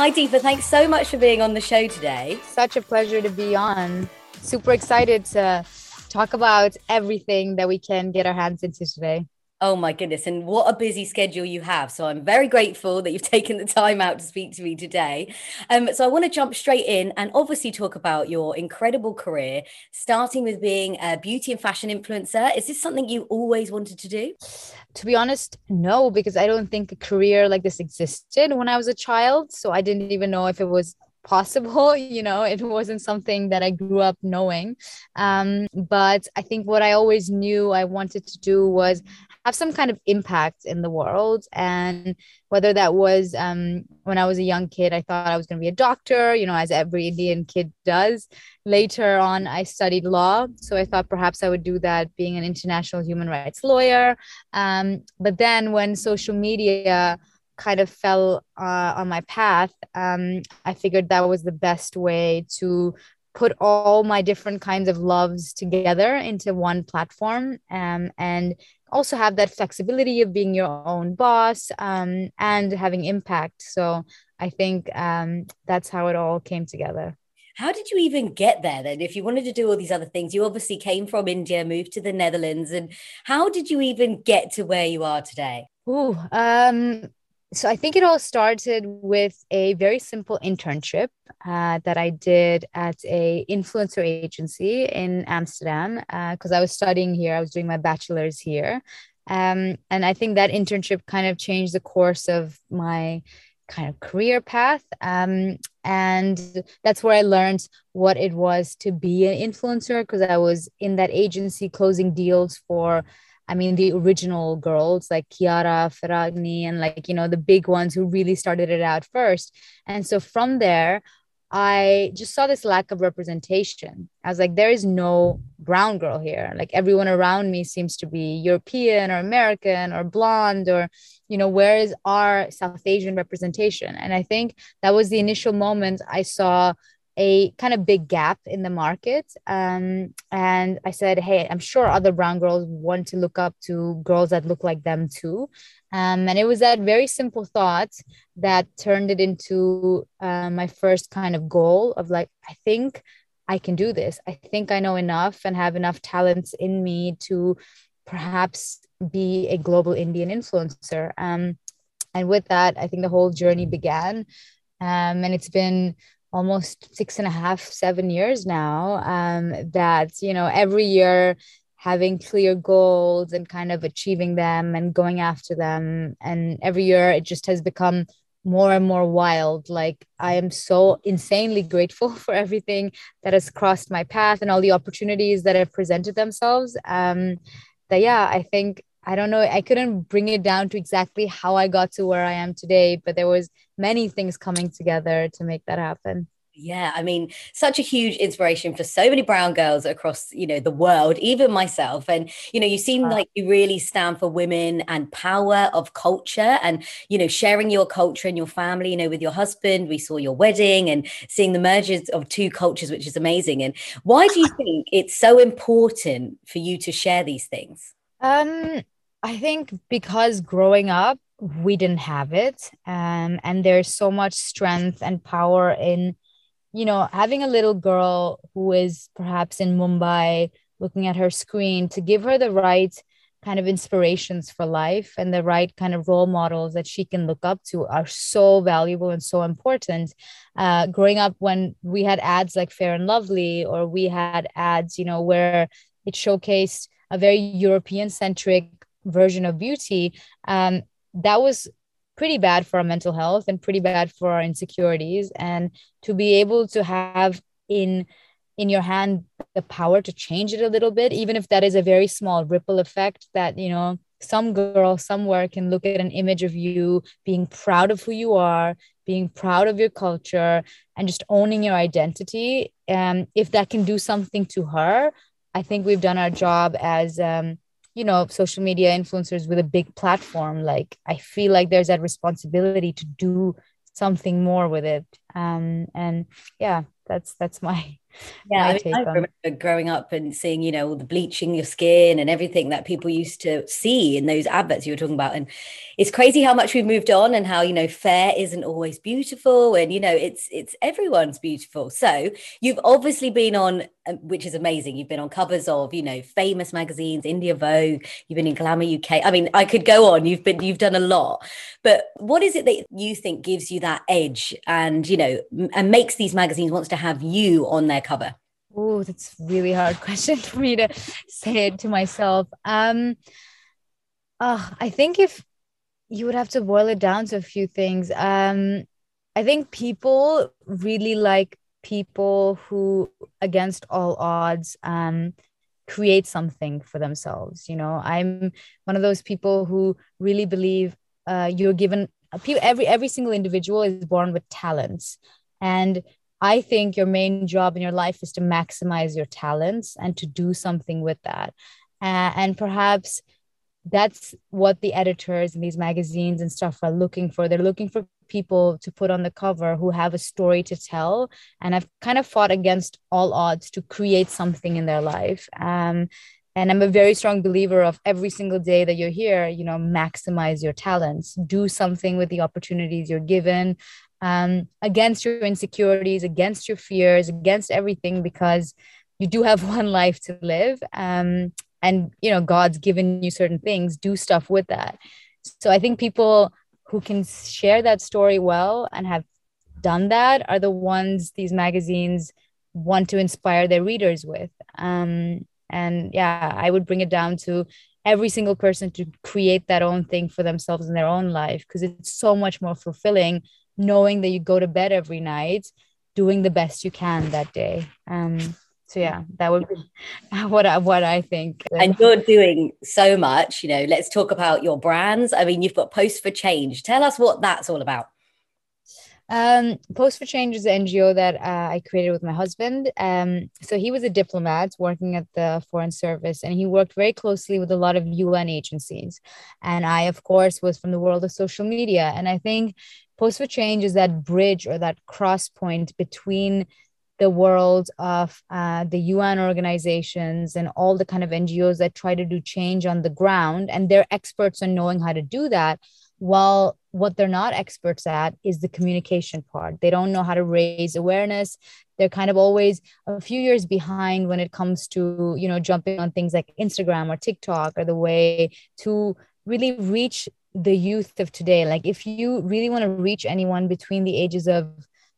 Hi, Deepa. Thanks so much for being on the show today. Such a pleasure to be on. Super excited to talk about everything that we can get our hands into today. Oh my goodness. And what a busy schedule you have. So I'm very grateful that you've taken the time out to speak to me today. Um, so I want to jump straight in and obviously talk about your incredible career, starting with being a beauty and fashion influencer. Is this something you always wanted to do? To be honest, no, because I don't think a career like this existed when I was a child. So I didn't even know if it was possible you know it wasn't something that i grew up knowing um, but i think what i always knew i wanted to do was have some kind of impact in the world. And whether that was um, when I was a young kid, I thought I was going to be a doctor, you know, as every Indian kid does. Later on, I studied law. So I thought perhaps I would do that being an international human rights lawyer. Um, but then when social media, kind of fell uh, on my path, um, I figured that was the best way to put all my different kinds of loves together into one platform um, and also have that flexibility of being your own boss um, and having impact. So I think um, that's how it all came together. How did you even get there then? If you wanted to do all these other things, you obviously came from India, moved to the Netherlands, and how did you even get to where you are today? Ooh, um, so I think it all started with a very simple internship uh, that I did at a influencer agency in Amsterdam because uh, I was studying here. I was doing my bachelor's here, um, and I think that internship kind of changed the course of my kind of career path. Um, and that's where I learned what it was to be an influencer because I was in that agency closing deals for I mean, the original girls like Chiara Ferragni and like, you know, the big ones who really started it out first. And so from there, I just saw this lack of representation. I was like, there is no brown girl here. Like everyone around me seems to be European or American or blonde or, you know, where is our South Asian representation? And I think that was the initial moment I saw a kind of big gap in the market. Um, and I said, hey, I'm sure other brown girls want to look up to girls that look like them too. Um, and it was that very simple thought that turned it into uh, my first kind of goal of like, I think I can do this. I think I know enough and have enough talents in me to perhaps be a global Indian influencer. Um, and with that, I think the whole journey began. Um, and it's been almost six and a half, seven years now. Um, that, you know, every year having clear goals and kind of achieving them and going after them. And every year it just has become more and more wild. Like I am so insanely grateful for everything that has crossed my path and all the opportunities that have presented themselves. Um, that yeah, I think I don't know. I couldn't bring it down to exactly how I got to where I am today, but there was many things coming together to make that happen. Yeah, I mean, such a huge inspiration for so many brown girls across, you know, the world, even myself. And, you know, you seem wow. like you really stand for women and power of culture and, you know, sharing your culture and your family, you know, with your husband. We saw your wedding and seeing the mergers of two cultures, which is amazing. And why do you think it's so important for you to share these things? Um, I think because growing up, we didn't have it. Um, and there's so much strength and power in, you know, having a little girl who is perhaps in Mumbai looking at her screen to give her the right kind of inspirations for life and the right kind of role models that she can look up to are so valuable and so important. Uh, growing up when we had ads like Fair and Lovely, or we had ads, you know, where it showcased a very European centric version of beauty, um, that was pretty bad for our mental health and pretty bad for our insecurities. And to be able to have in in your hand the power to change it a little bit, even if that is a very small ripple effect that you know some girl somewhere can look at an image of you being proud of who you are being proud of your culture and just owning your identity um, if that can do something to her i think we've done our job as um, you know social media influencers with a big platform. Like i feel like there's that responsibility to do something more with it. Um and yeah that's that's my yeah I, mean, I remember growing up and seeing you know all the bleaching your skin and everything that people used to see in those adverts you were talking about. And it's crazy how much we've moved on and how you know fair isn't always beautiful and you know it's it's everyone's beautiful. So you've obviously been on um, which is amazing. You've been on covers of you know famous magazines india vogue you've been in glamour uk i mean i could go on. You've been you've done a lot. But what is it that you think gives you that edge and you know and makes these magazines wants to have you on their cover? Oh that's really hard question for me to say it to myself. Um uh, i think if you would have to boil it down to a few things um i think people really like people who against all odds um create something for themselves you know? I'm one of those people who really believe uh, you're given every every single individual is born with talents. And i think your main job in your life is to maximize your talents and to do something with that. Uh, and perhaps that's what the editors in these magazines and stuff are looking for. They're looking for people to put on the cover who have a story to tell and i've kind of fought against all odds to create something in their life. Um, and i'm a very strong believer of every single day that you're here you know maximize your talents. Do something with the opportunities you're given um, against your insecurities against your fears against everything because you do have one life to live. Um, and you know god's given you certain things. Do stuff with that. So i think people who can share that story well and have done that are the ones these magazines want to inspire their readers with. Um, and yeah i would bring it down to every single person to create that own thing for themselves in their own life because it's so much more fulfilling knowing that you go to bed every night doing the best you can that day um, so yeah that would be what I, what I think and you're doing so much you know let's talk about your brands I mean you've got Post for Change tell us what that's all about um, Post for Change is an NGO that uh, I created with my husband. Um, so he was a diplomat working at the Foreign Service, and he worked very closely with a lot of UN agencies. And I, of course, was from the world of social media. And I think Post for Change is that bridge or that cross point between the world of uh, the UN organizations and all the kind of NGOs that try to do change on the ground. And they're experts on knowing how to do that. While what they're not experts at is the communication part. They don't know how to raise awareness. They're kind of always a few years behind when it comes to, you know, jumping on things like Instagram or TikTok or the way to really reach the youth of today. Like if you really want to reach anyone between the ages of,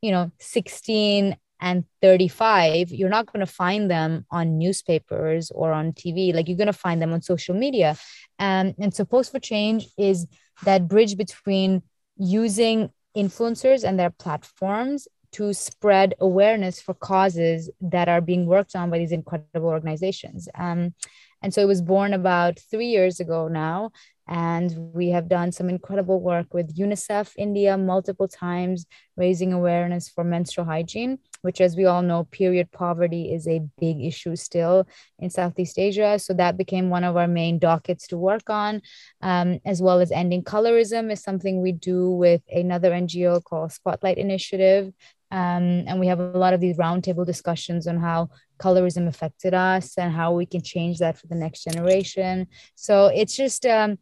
you know, 16 and 35 you're not going to find them on newspapers or on tv like you're going to find them on social media. Um, and so post for change is that bridge between using influencers and their platforms to spread awareness for causes that are being worked on by these incredible organizations. Um, and so it was born about three years ago now and we have done some incredible work with UNICEF India multiple times, raising awareness for menstrual hygiene, which, as we all know, period poverty is a big issue still in Southeast Asia. So that became one of our main dockets to work on, um, as well as ending colorism is something we do with another NGO called Spotlight Initiative. Um, and we have a lot of these roundtable discussions on how colorism affected us and how we can change that for the next generation. So it's just um,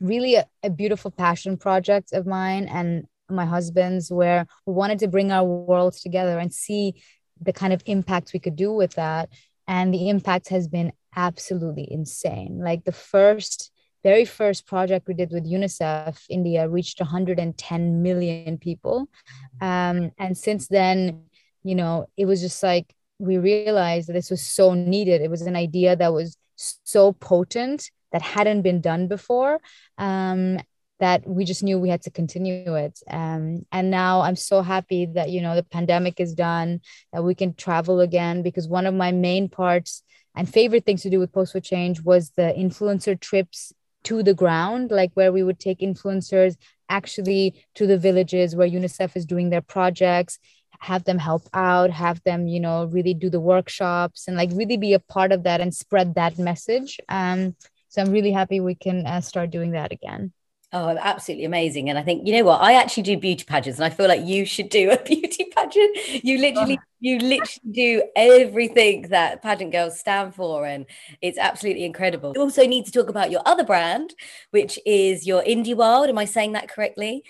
really a, a beautiful passion project of mine and my husband's where we wanted to bring our worlds together and see the kind of impact we could do with that. And the impact has been absolutely insane. Like the first very first project we did with unicef india reached 110 million people. Um, and since then you know it was just like we realized that this was so needed. It was an idea that was so potent that hadn't been done before um, that we just knew we had to continue it. Um, and now i'm so happy that you know the pandemic is done that we can travel again because one of my main parts and favorite things to do with post for change was the influencer trips to the ground like where we would take influencers actually to the villages where unicef is doing their projects have them help out have them you know really do the workshops and like really be a part of that and spread that message. Um, so I'm really happy we can uh, start doing that again. Oh, absolutely amazing. And I think, you know what? I actually do beauty pageants and I feel like you should do a beauty pageant. You literally oh. you literally do everything that pageant girls stand for and it's absolutely incredible you also need to talk about your other brand which is your Indie Wild am i saying that correctly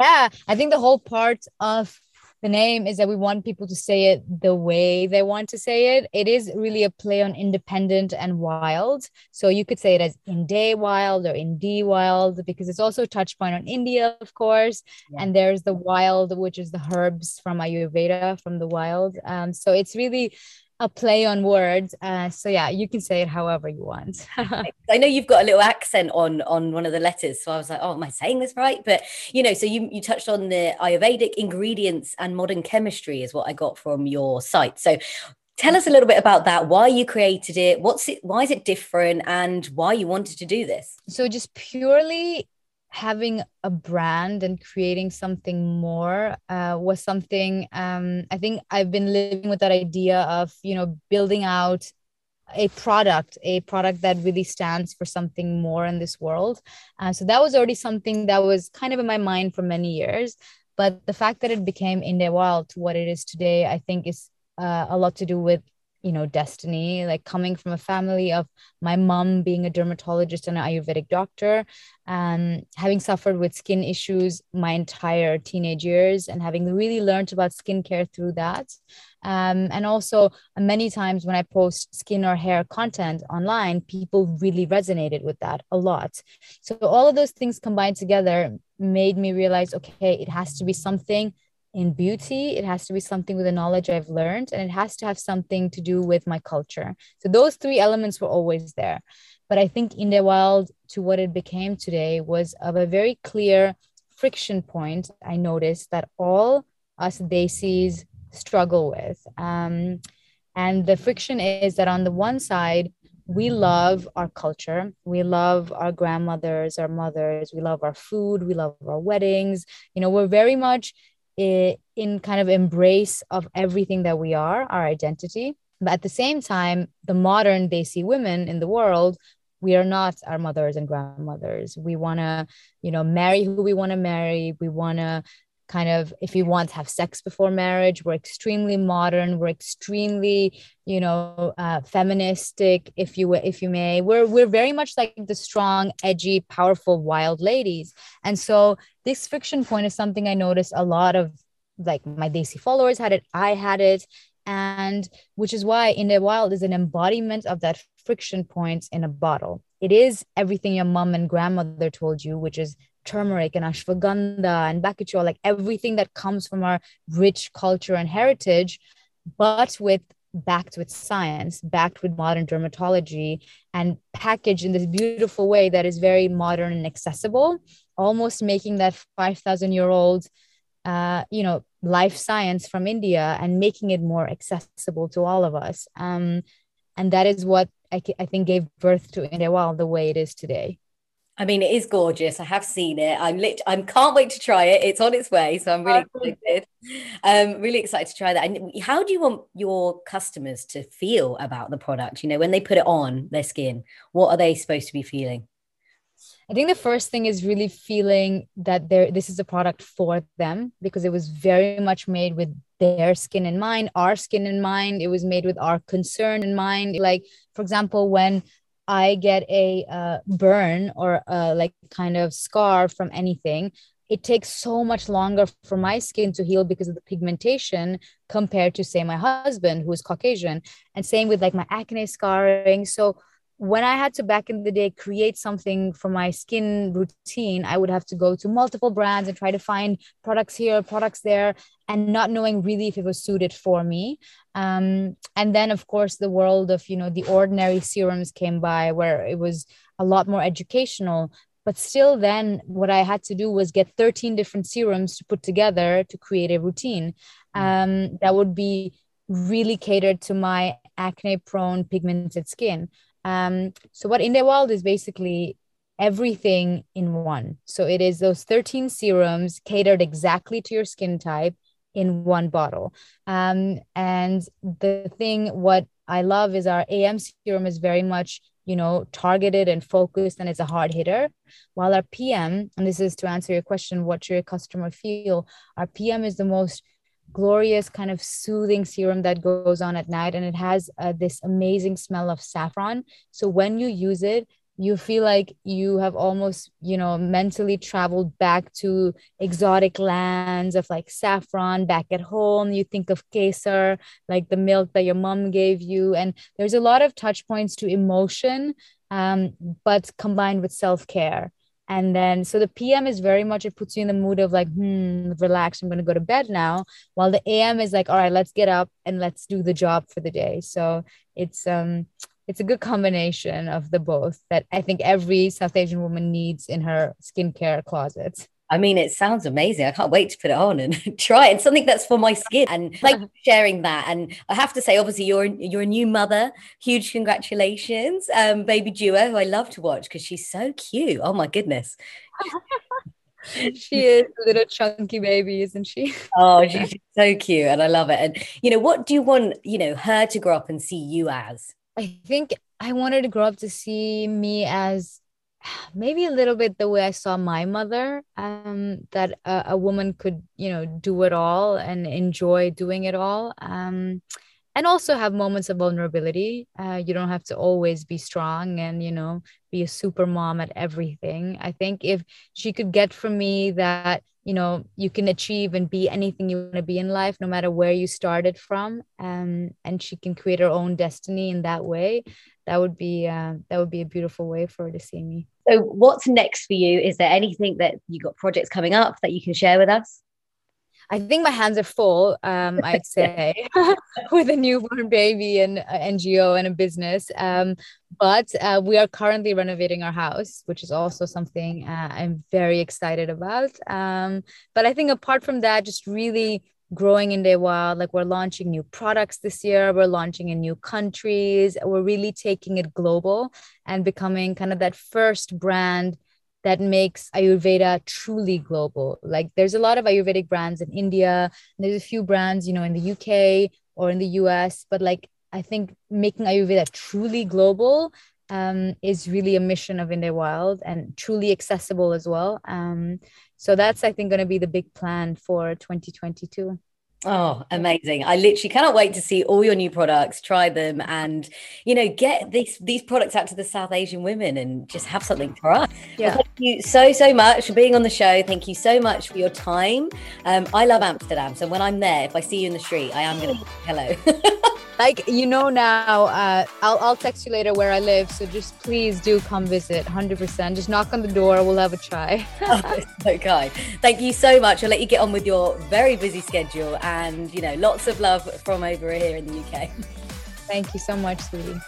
yeah i think the whole part of the name is that we want people to say it the way they want to say it. It is really a play on independent and wild. So you could say it as Indie Wild or Indie Wild because it's also a touch point on India, of course. Yeah. And there's the wild, which is the herbs from Ayurveda, from the wild. Um, so it's really a play on words. Uh, so yeah, you can say it however you want. I know you've got a little accent on on one of the letters, so I was like, oh, am I saying this right? But you know, so you you touched on the Ayurvedic ingredients and modern chemistry is what I got from your site. So tell us a little bit about that why you created it what's it why is it different and why you wanted to do this so just purely having a brand and creating something more uh, was something um, I think I've been living with that idea of you know building out a product a product that really stands for something more in this world. Uh, so that was already something that was kind of in my mind for many years but the fact that it became Indie Wild to what it is today I think is uh, a lot to do with you know destiny like coming from a family of my mom being a dermatologist and an ayurvedic doctor and having suffered with skin issues my entire teenage years and having really learned about skincare through that. Um, and also many times when i post skin or hair content online people really resonated with that a lot. So all of those things combined together made me realize okay it has to be something in beauty it has to be something with the knowledge i've learned and it has to have something to do with my culture. So those three elements were always there. But i think Indie Wild to what it became today was of a very clear friction point i noticed that all us desis struggle with. Um, and the friction is that on the one side we love our culture. We love our grandmothers our mothers. We love our food. We love our weddings. You know we're very much in kind of embrace of everything that we are, our identity. But at the same time, the modern they see women in the world, we are not our mothers and grandmothers. We want to, you know, marry who we want to marry. We want to kind of if you want to have sex before marriage we're extremely modern we're extremely you know uh, feministic if you if you may. We're we're very much like the strong edgy powerful wild ladies. And so this friction point is something i noticed a lot of like my desi followers had it i had it and which is why Indie Wild is an embodiment of that friction points in a bottle. It is everything your mom and grandmother told you which is turmeric and ashwagandha and bakuchiol, like everything that comes from our rich culture and heritage, but with backed with science, backed with modern dermatology, and packaged in this beautiful way that is very modern and accessible, almost making that 5,000 year old, uh, you know, life science from India and making it more accessible to all of us. Um, and that is what I, I think gave birth to Indie Wild the way it is today. I mean, it is gorgeous. I have seen it. I'm lit. I can't wait to try it. It's on its way, so I'm really excited. Um, really excited to try that. And how do you want your customers to feel about the product? You know, when they put it on their skin, what are they supposed to be feeling? I think the first thing is really feeling that there this is a product for them because it was very much made with their skin in mind, our skin in mind. It was made with our concern in mind. Like, for example, when I get a uh, burn or a, like kind of scar from anything, it takes so much longer for my skin to heal because of the pigmentation compared to say my husband who is Caucasian. And same with like my acne scarring. So when I had to back in the day create something for my skin routine, I would have to go to multiple brands and try to find products here, products there, and not knowing really if it was suited for me. Um, and then, of course, the world of you know the ordinary serums came by, where it was a lot more educational. But still, then what I had to do was get 13 different serums to put together to create a routine mm. um, that would be really catered to my acne prone pigmented skin. Um, so what Indie Wild is basically everything in one. So it is those 13 serums catered exactly to your skin type in one bottle. Um, and the thing, what I love is our AM serum is very much, you know, targeted and focused and it's a hard hitter. While our PM, and this is to answer your question, what your customer feel? Our PM is the most glorious kind of soothing serum that goes on at night and it has uh, this amazing smell of saffron. So when you use it you feel like you have almost you know mentally traveled back to exotic lands of like saffron back at home. You think of kesar like the milk that your mom gave you. And there's a lot of touch points to emotion um, but combined with self-care and then so the pm is very much it puts you in the mood of like hmm relax i'm going to go to bed now while the am is like all right let's get up and let's do the job for the day so it's um it's a good combination of the both that I think every South Asian woman needs in her skincare closet. I mean, it sounds amazing. I can't wait to put it on and try it. It's something that's for my skin. And like sharing that. And I have to say, obviously, you're you're a new mother. Huge congratulations, um, baby Dua, who I love to watch because she's so cute. Oh my goodness. she is a little chunky baby, isn't she? oh, she's so cute, and I love it. And you know, what do you want? You know, her to grow up and see you as? I think I wanted to grow up to see me as maybe a little bit the way I saw my mother, um, that a, a, woman could, you know, do it all and enjoy doing it all. Um, and also have moments of vulnerability. Uh, you don't have to always be strong and, you know, be a super mom at everything. I think if she could get from me that you know you can achieve and be anything you want to be in life no matter where you started from um, and she can create her own destiny in that way that would be uh, that would be a beautiful way for her to see me so what's next for you is there anything that you got projects coming up that you can share with us I think my hands are full, um, I'd say, with a newborn baby and NGO and a business. Um, but uh, we are currently renovating our house, which is also something uh, I'm very excited about. Um, but I think apart from that, just really growing Indie Wild, like we're launching new products this year, we're launching in new countries, we're really taking it global and becoming kind of that first brand that makes Ayurveda truly global. Like there's a lot of Ayurvedic brands in India, there's a few brands, you know, in the UK or in the US, but like I think making Ayurveda truly global um, is really a mission of India Wild and truly accessible as well. Um, so that's I think going to be the big plan for 2022. Oh, amazing. I literally cannot wait to see all your new products, try them and you know, get these these products out to the South Asian women and just have something for us. Yeah. Well, thank you so so much for being on the show. Thank you so much for your time. Um, I love Amsterdam, so when I'm there, if I see you in the street, I am going to hello. like you know now uh, I'll, I'll text you later where i live so just please do come visit 100% just knock on the door we'll have a try. Oh, okay. thank you so much. I'll let you get on with your very busy schedule and you know lots of love from over here in the uk thank you so much sweetie